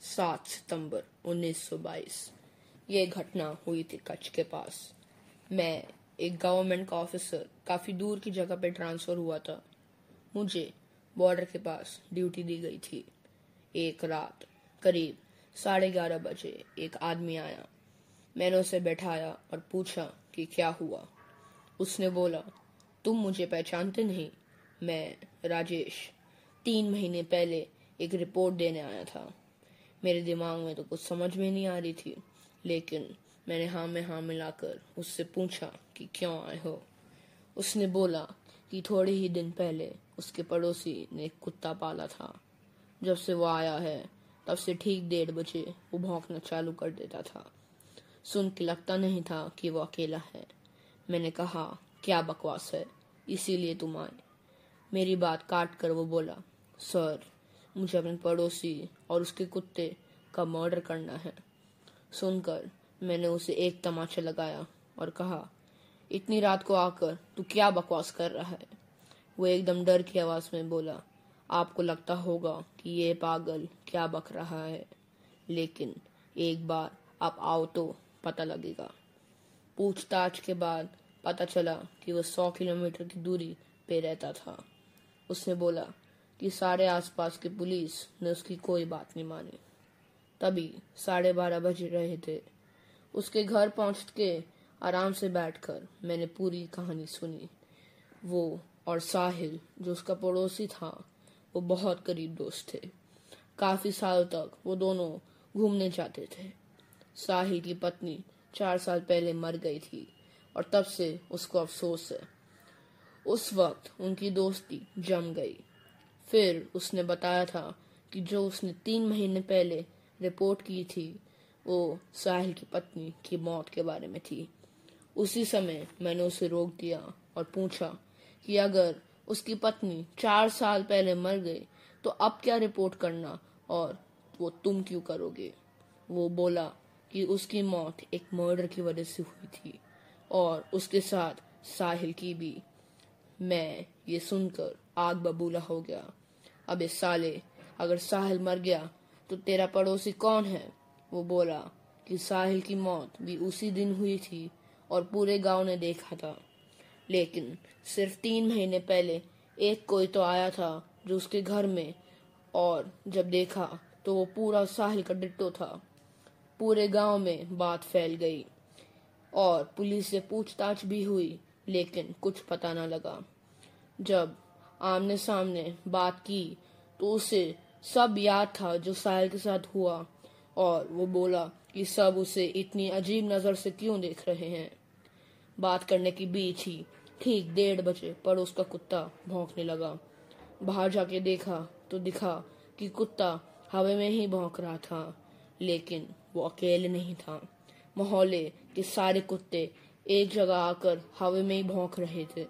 सात सितंबर 1922 ये घटना हुई थी कच्छ के पास। मैं एक गवर्नमेंट का ऑफिसर काफ़ी दूर की जगह पे ट्रांसफ़र हुआ था। मुझे बॉर्डर के पास ड्यूटी दी गई थी। एक रात करीब साढ़े ग्यारह बजे एक आदमी आया। मैंने उसे बैठाया और पूछा कि क्या हुआ। उसने बोला, तुम मुझे पहचानते नहीं? मैं, राजेश, तीन महीने पहले एक रिपोर्ट देने आया था। मेरे दिमाग में तो कुछ समझ में नहीं आ रही थी। लेकिन मैंने हाँ में हाँ मिलाकर उससे पूछा कि क्यों आए हो? उसने बोला कि थोड़े ही दिन पहले उसके पड़ोसी ने एक कुत्ता पाला था। जब से वो आया है, तब से ठीक डेढ़ बजे वो भौंकना चालू कर देता था। सुन के लगता नहीं था कि वो अकेला है। मैंने कहा, क्या बकवास है? इसीलिए तुम आए? मेरी बात काट कर वो बोला, सर मुझे अपने पड़ोसी और उसके कुत्ते का मर्डर करना है। सुनकर मैंने उसे एक तमाचा लगाया और कहा, इतनी रात को आकर तू क्या बकवास कर रहा है? वो एकदम डर की आवाज़ में बोला, आपको लगता होगा कि ये पागल क्या बक रहा है, लेकिन एक बार आप आओ तो पता लगेगा। पूछताछ के बाद पता चला कि वह सौ किलोमीटर की दूरी पे रहता था। उसने बोला कि सारे आसपास की पुलिस ने उसकी कोई बात नहीं मानी। तभी साढ़े बारह बज रहे थे। उसके घर पहुँच के आराम से बैठकर मैंने पूरी कहानी सुनी। वो और साहिल, जो उसका पड़ोसी था, वो बहुत करीब दोस्त थे। काफ़ी साल तक वो दोनों घूमने जाते थे। साहिल की पत्नी चार साल पहले मर गई थी और तब से उसको अफसोस है। उस वक्त उनकी दोस्ती जम गई। फिर उसने बताया था कि जो उसने तीन महीने पहले रिपोर्ट की थी, वो साहिल की पत्नी की मौत के बारे में थी। उसी समय मैंने उसे रोक दिया और पूछा कि अगर उसकी पत्नी चार साल पहले मर गई तो अब क्या रिपोर्ट करना और वो तुम क्यों करोगे? वो बोला कि उसकी मौत एक मर्डर की वजह से हुई थी और उसके साथ साहिल की भी। मैं ये सुनकर आग बबूला हो गया। अबे साले, अगर साहिल मर गया तो तेरा पड़ोसी कौन है? वो बोला कि साहिल की मौत भी उसी दिन हुई थी और पूरे गाँव ने देखा था। लेकिन सिर्फ़ तीन महीने पहले एक कोई तो आया था जो उसके घर में, और जब देखा तो वो पूरा साहिल का डिट्टो था। पूरे गाँव में बात फैल गई और पुलिस से पूछताछ भी हुई, लेकिन कुछ पता न लगा। जब आमने सामने बात की तो उसे सब याद था जो साहिल के साथ हुआ। और वो बोला कि सब उसे इतनी अजीब नज़र से क्यों देख रहे हैं? बात करने के बीच ही ठीक डेढ़ बजे पड़ोस का कुत्ता भौंकने लगा। बाहर जाके देखा तो दिखा कि कुत्ता हवा में ही भौंक रहा था, लेकिन वो अकेले नहीं था। मोहल्ले के सारे कुत्ते एक जगह आकर हवा में ही भौंक रहे थे।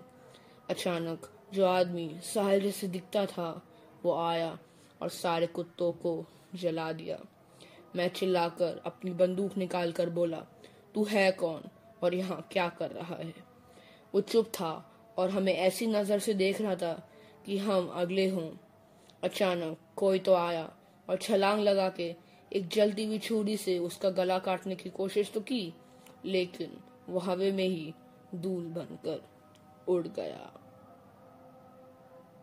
अचानक जो आदमी साहिल जैसे दिखता था, वो आया और सारे कुत्तों को जला दिया। मैं चिल्लाकर अपनी बंदूक निकाल कर बोला, तू है कौन और यहाँ क्या कर रहा है? वो चुप था और हमें ऐसी नज़र से देख रहा था कि हम अगले हों। अचानक कोई तो आया और छलांग लगा के एक जलती हुई छुरी से उसका गला काटने की कोशिश तो की, लेकिन वो हवे में ही दूल बनकर उड़ गया।